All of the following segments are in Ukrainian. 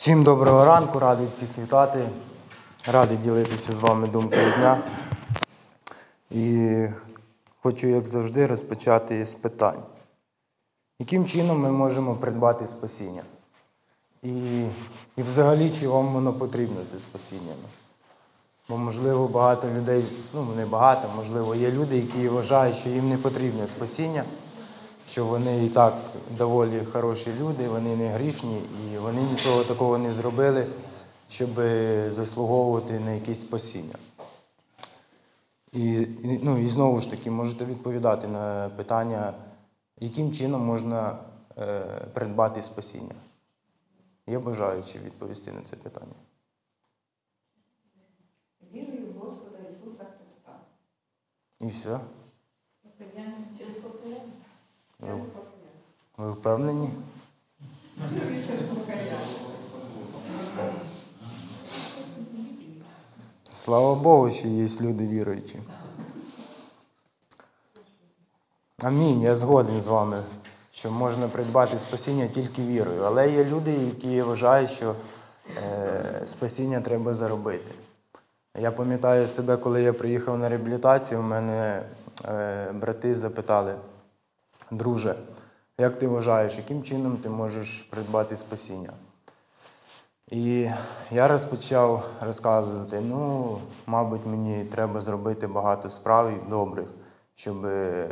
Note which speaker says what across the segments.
Speaker 1: Всім доброго ранку, радий всіх вітати. Радий ділитися з вами думкою дня. І хочу, як завжди, розпочати з питань. Яким чином ми можемо придбати спасіння? І, і взагалі, чи вам воно потрібно, це спасіння? Бо, можливо, багато людей, ну не багато, можливо, є люди, які вважають, що їм не потрібне спасіння, що вони і так доволі хороші люди, вони не грішні, і вони нічого такого не зробили, щоб заслуговувати на якесь спасіння. І, і, ну, і знову ж таки, можете відповідати на питання, яким чином можна е, придбати спасіння? Є бажаючі відповісти на це питання.
Speaker 2: Вірую в Господа Ісуса Христа.
Speaker 1: І все.
Speaker 2: Покаяння через покаяння.
Speaker 1: Ви,
Speaker 2: Через покаяння.
Speaker 1: ви впевнені? Слава Богу, що є люди віруючі. Амінь. Я згоден з вами, що можна придбати спасіння тільки вірою. Але є люди, які вважають, що е, спасіння треба заробити. Я пам'ятаю себе, коли я приїхав на реабілітацію, у мене е, брати запитали, друже, як ти вважаєш, яким чином ти можеш придбати спасіння? І я розпочав розказувати, ну, мабуть, мені треба зробити багато справ добрих, щоб е,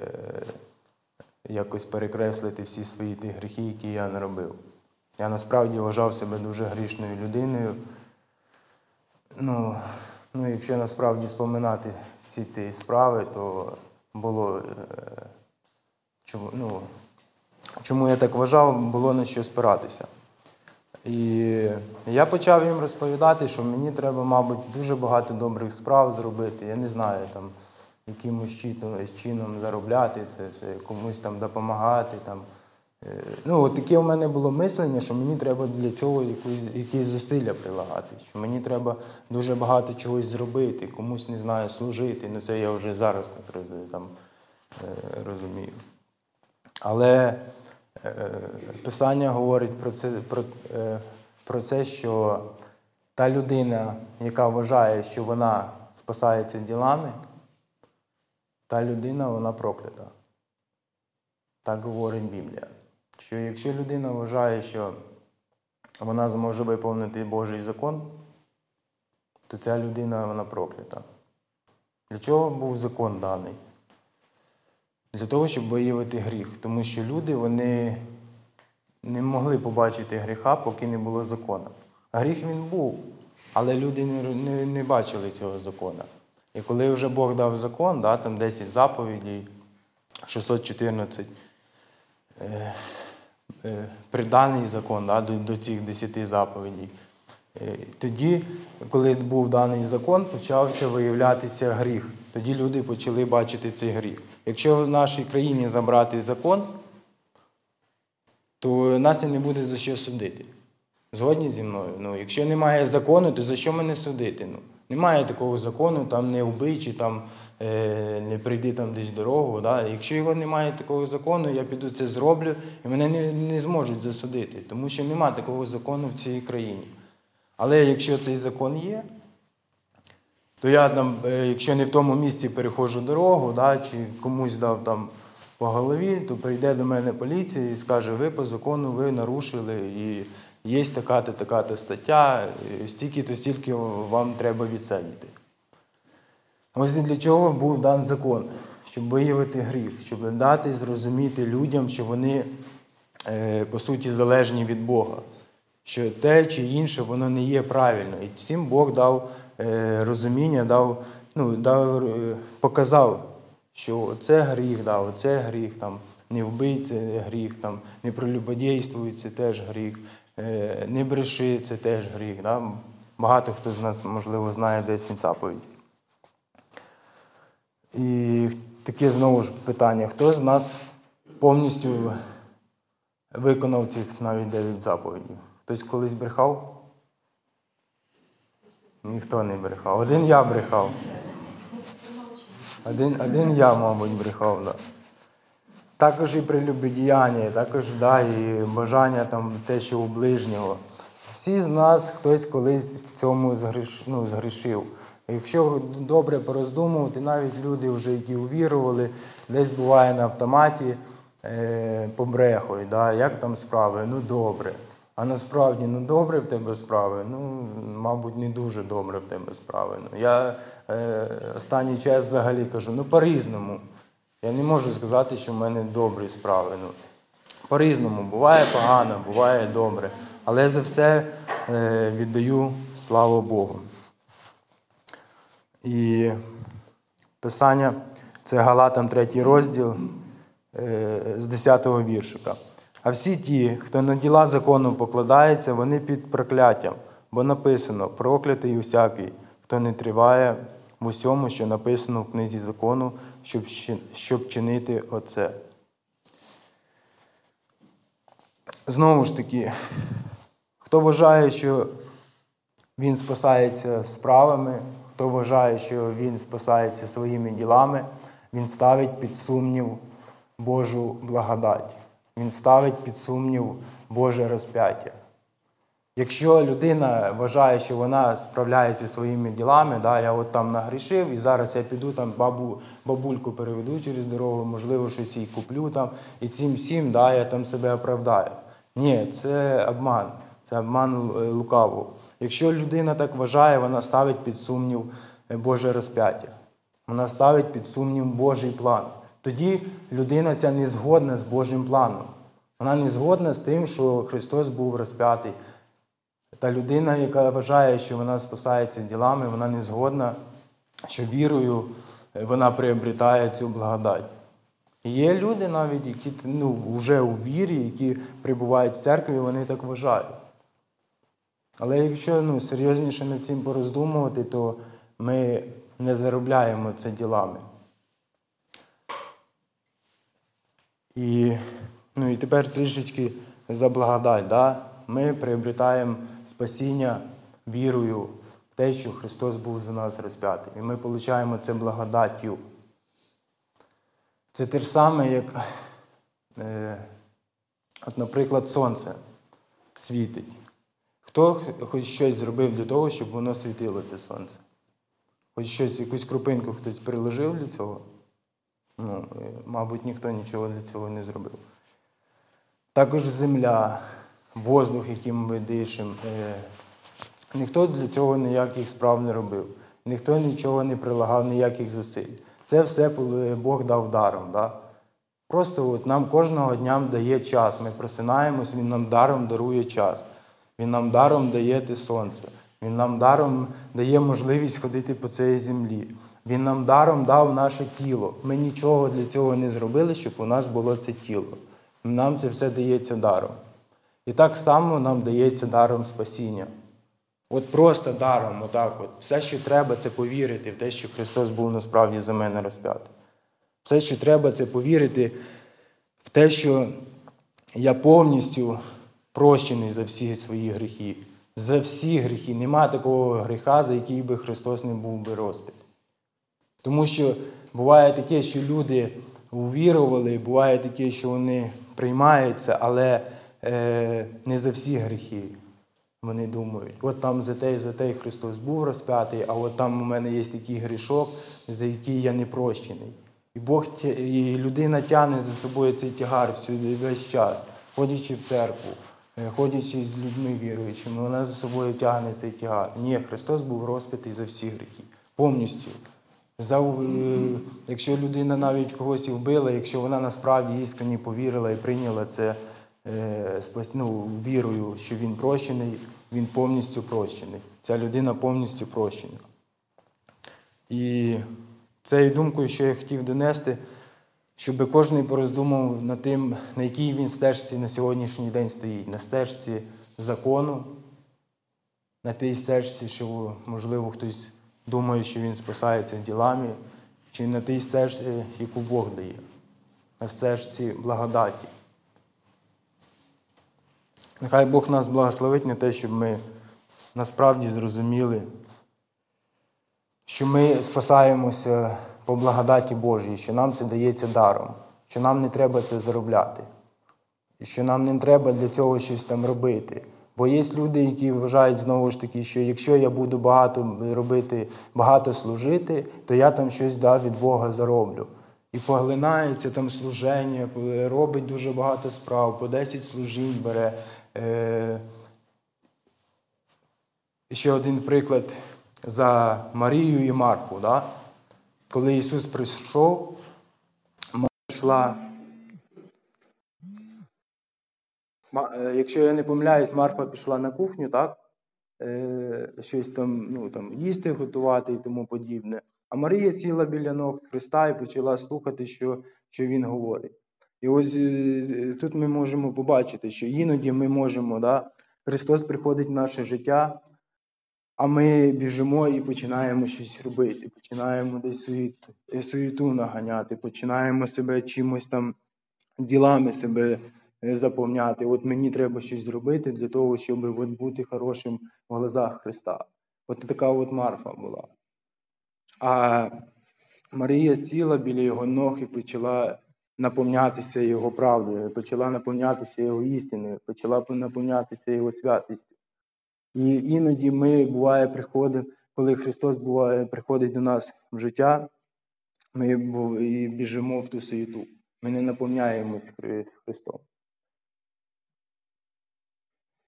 Speaker 1: якось перекреслити всі свої ті гріхи, які я наробив. Я насправді вважав себе дуже грішною людиною. Ну, ну якщо насправді споминати всі ті справи, то було. е, ну, чому я так вважав, було на що спиратися. І я почав їм розповідати, що мені треба, мабуть, дуже багато добрих справ зробити. Я не знаю, там, якимось чином, заробляти це, це комусь там допомагати. Там. Е, Ну, от таке у мене було мислення, що мені треба для цього якусь, якісь зусилля прилагати, що мені треба дуже багато чогось зробити, комусь не знаю, служити. Ну це я вже зараз так е, розумію. Але Писання говорить про це, про, е, про це, що та людина, яка вважає, що вона спасається ділами, та людина вона проклята. Так говорить Біблія. Що якщо людина вважає, що вона зможе виповнити Божий закон, то ця людина вона проклята. Для чого був закон даний? Для того, щоб виявити гріх. Тому що люди вони не могли побачити гріха, поки не було закону. Гріх він був, але люди не, не, не бачили цього закону. І коли вже Бог дав закон, да, там 10 заповідей, 614, е, е, приданий закон да, до, до цих 10 заповідей. Е, Тоді, коли був даний закон, почався виявлятися гріх. Тоді люди почали бачити цей гріх. Якщо в нашій країні забрати закон, то нас і не буде за що судити. Згодні зі мною? Ну, якщо немає закону, то за що мене судити? Ну, немає такого закону, там не вбий, чи там е, не прийди там десь дорогу. Да? Якщо його немає такого закону, я піду це зроблю, і мене не, не зможуть засудити, тому що немає такого закону в цій країні. Але якщо цей закон є, то я там, е, якщо не в тому місці переходжу дорогу, да, чи комусь дав там по голові, то прийде до мене поліція і скаже, ви по закону ви нарушили, і є така-то, така-то стаття, стільки-то, стільки вам треба відсадити. Ось для чого був дан закон, щоб виявити гріх, щоб дати зрозуміти людям, що вони, е, по суті, залежні від Бога що те чи інше воно не є правильно. І цим Бог дав е, розуміння, дав, ну, дав, е, показав, що це гріх, да, це гріх, там, не вбий це гріх, там, не пролюбодійствуй це теж гріх, е, не бреши це теж гріх. Да? Багато хто з нас, можливо, знає 10 заповідей. І таке знову ж питання: хто з нас повністю виконав цих навіть 9 заповідей? Хтось колись брехав? Ніхто не брехав. Один я брехав. Один, один я, мабуть, брехав, да. Також і прелюбодіяння, також да, і бажання там те, що у ближнього. Всі з нас хтось колись в цьому згріш, ну, згрішив. Якщо добре пороздумувати, навіть люди, вже, які увірували, десь буває на автоматі е, побрехують, да, як там справи? Ну добре. А насправді ну добре в тебе справи, ну, мабуть, не дуже добре в тебе справи. Ну, я е, останній час взагалі кажу, ну по-різному. Я не можу сказати, що в мене добрі справи. Ну, по-різному. Буває погано, буває добре. Але за все е, віддаю славу Богу. І Писання це Галатам 3 розділ е, з 10 го віршика. А всі ті, хто на діла закону покладається, вони під прокляттям, бо написано: проклятий усякий, хто не триває в усьому, що написано в книзі закону, щоб, щоб чинити оце. Знову ж таки, хто вважає, що він спасається справами, хто вважає, що він спасається своїми ділами, він ставить під сумнів Божу благодать. Він ставить під сумнів Боже розп'яття. Якщо людина вважає, що вона справляється своїми ділами, да, я от там нагрішив, і зараз я піду там бабу, бабульку переведу через дорогу, можливо, щось їй куплю там, і цим всім да, я там себе оправдаю. Ні, це обман, це обман е, лукавого. Якщо людина так вважає, вона ставить під сумнів е, Боже розп'яття. Вона ставить під сумнів Божий план. Тоді людина ця не згодна з Божим планом. Вона не згодна з тим, що Христос був розп'ятий. Та людина, яка вважає, що вона спасається ділами, вона не згодна, що вірою е, вона приобретає цю благодать. Є люди навіть, які ну, вже у вірі, які перебувають в церкві, вони так вважають. Але якщо ну, серйозніше над цим пороздумувати, то ми не заробляємо це ділами. І, ну, і тепер трішечки за благодать. Да? Ми приобретаємо спасіння вірою в те, що Христос був за нас розп'ятий. І ми отримуємо це благодаттю. Це те ж саме, як, е, от, наприклад, сонце світить. Хто хоч щось зробив для того, щоб воно світило, це сонце? Хоч щось, якусь крупинку хтось приложив для цього? Ну, е, мабуть, ніхто нічого для цього не зробив. Також земля, воздух, яким ми дишимо. Е, ніхто для цього ніяких справ не робив, ніхто нічого не прилагав, ніяких зусиль. Це все Бог дав даром. Да? Просто от нам кожного дня дає час. Ми просинаємось, Він нам даром дарує час. Він нам даром дає те сонце. Він нам даром дає можливість ходити по цій землі. Він нам даром дав наше тіло. Ми нічого для цього не зробили, щоб у нас було це тіло. Нам це все дається даром. І так само нам дається даром спасіння. От просто даром, отак от. Все, що треба, це повірити в те, що Христос був насправді за мене розп'ятий. Все, що треба, це повірити в те, що я повністю прощений за всі свої гріхи. За всі гріхи. Нема такого гріха, за який би Христос не був би розпит. Тому що буває таке, що люди увірували, буває таке, що вони приймаються, але е, не за всі гріхи. Вони думають, от там за те і за те Христос був розп'ятий, а от там у мене є такий грішок, за який я не прощений. І Бог і людина тягне за собою цей тягар всюди весь час, ходячи в церкву, ходячи з людьми віруючими, вона за собою тягне цей тягар. Ні, Христос був розпитий за всі гріхи. Повністю. За, е, якщо людина навіть когось і вбила, якщо вона насправді іскренні повірила і прийняла це е, ну, вірою, що він прощений, він повністю прощений. Ця людина повністю прощена. І цією думкою, що я хотів донести, щоб кожен пороздумав над тим, на якій він стежці на сьогоднішній день стоїть, на стежці закону, на тій стежці, що, можливо, хтось думає, що він спасається ділами, чи на тій стежці, яку Бог дає, на стежці благодаті. Нехай Бог нас благословить на те, щоб ми насправді зрозуміли, що ми спасаємося по благодаті Божій, що нам це дається даром, що нам не треба це заробляти, і що нам не треба для цього щось там робити. Бо є люди, які вважають знову ж таки, що якщо я буду багато робити, багато служити, то я там щось да, від Бога зароблю. І поглинається там служення, робить дуже багато справ, по 10 служінь бере. Е, ще один приклад за Марію і Марфу. Да? Коли Ісус прийшов, йшла. Е, Якщо я не помиляюсь, Марфа пішла на кухню, так? Е, щось там, ну, там їсти готувати і тому подібне. А Марія сіла біля ног Христа і почала слухати, що, що Він говорить. І ось е, тут ми можемо побачити, що іноді ми можемо, да, Христос приходить в наше життя, а ми біжимо і починаємо щось робити, починаємо десь суєту, наганяти, починаємо себе чимось там ділами себе заповняти. От мені треба щось зробити для того, щоб от бути хорошим в глазах Христа. От така от Марфа була. А Марія сіла біля його ног і почала наповнятися його правдою, почала наповнятися його істиною, почала наповнятися його святістю. І іноді ми буває приходимо, коли Христос буває, приходить до нас в життя, ми і біжимо в ту суєту. Ми не наповняємось Христом.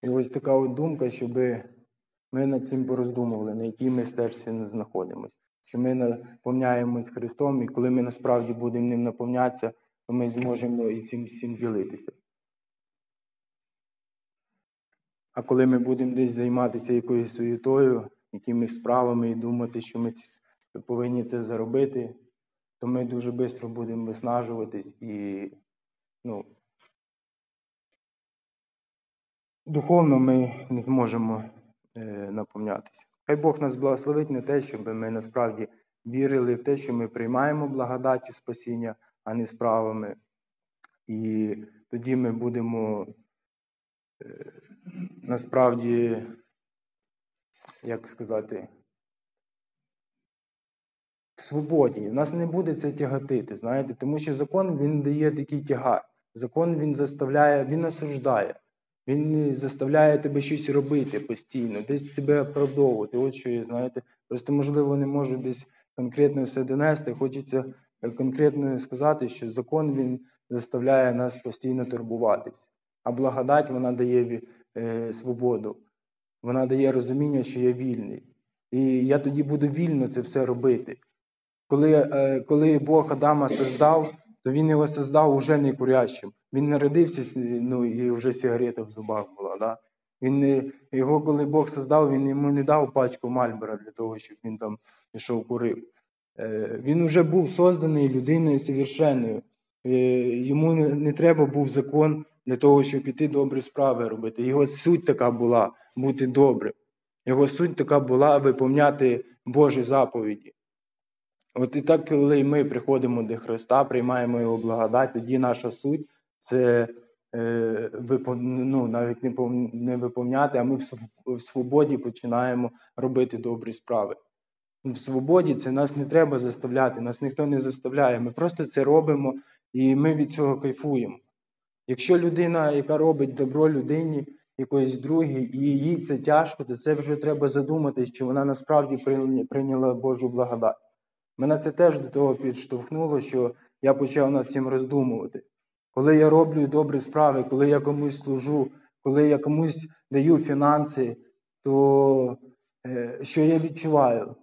Speaker 1: І ось така от думка, щоб ми над цим пороздумували, на якій ми стежці не знаходимося. Що ми наповняємось Христом, і коли ми насправді будемо ним наповнятися, то ми зможемо і цим всім ділитися. А коли ми будемо десь займатися якоюсь суєтою, якимись справами і думати, що ми повинні це заробити, то ми дуже швидко будемо виснажуватись і ну, духовно ми не зможемо е, наповнятися. Хай Бог нас благословить на те, щоб ми насправді вірили в те, що ми приймаємо благодаттю спасіння, а не справами. І тоді ми будемо е, насправді, як сказати, в свободі. Нас не буде це тяготити, знаєте, тому що закон він дає такий тягар. Закон він заставляє, він осуждає. Він заставляє тебе щось робити постійно, десь себе оправдовувати. От що я, знаєте, просто можливо не можу десь конкретно все донести. Хочеться е, конкретно сказати, що закон він заставляє нас постійно турбуватися. А благодать вона дає е, свободу. Вона дає розуміння, що я вільний. І я тоді буду вільно це все робити. Коли, е, коли Бог Адама создав, то він його создав уже не курящим. Він народився, ну і вже сигарета в зубах була. Да? Він його, коли Бог создав, він йому не дав пачку Мальбера для того, щоб він там пішов курив. Е, Він вже був созданий людиною совершенною. Е, Йому не треба був закон для того, щоб піти добрі справи робити. Його суть така була бути добрим. Його суть така була виповняти Божі заповіді. От і так, коли ми приходимо до Христа, приймаємо Його благодать, тоді наша суть це е, випов... ну, навіть не, пов... не виповняти, а ми в свободі починаємо робити добрі справи. В свободі це нас не треба заставляти, нас ніхто не заставляє. Ми просто це робимо і ми від цього кайфуємо. Якщо людина, яка робить добро людині, якоїсь другій, і їй це тяжко, то це вже треба задуматись, чи вона насправді прийняла Божу благодать. Мене це теж до того підштовхнуло, що я почав над цим роздумувати. Коли я роблю добрі справи, коли я комусь служу, коли я комусь даю фінанси, то е, що я відчуваю?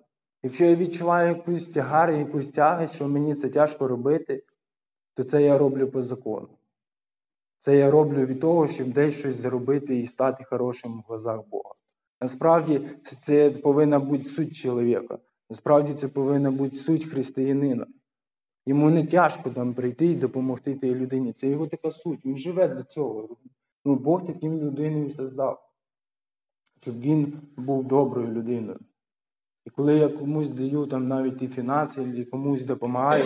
Speaker 1: Якщо я відчуваю якусь тягар, якусь тягость, що мені це тяжко робити, то це я роблю по закону. Це я роблю від того, щоб десь щось заробити і стати хорошим в глазах Бога. Насправді це повинна бути суть чоловіка. Насправді це повинна бути суть християнина. Йому не тяжко там прийти і допомогти тій людині. Це його така суть. Він живе для цього. Ну, Бог таким людиною создав, щоб він був доброю людиною. І коли я комусь даю там навіть і фінанси, і комусь допомагаю,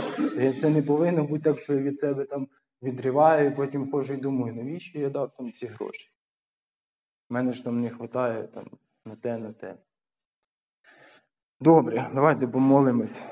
Speaker 1: це не повинно бути так, що я від себе там відриваю, і потім ходжу і думаю, навіщо я дав там ці гроші? У мене ж там не вистачає там, на те, на те. Добре, давайте помолимось.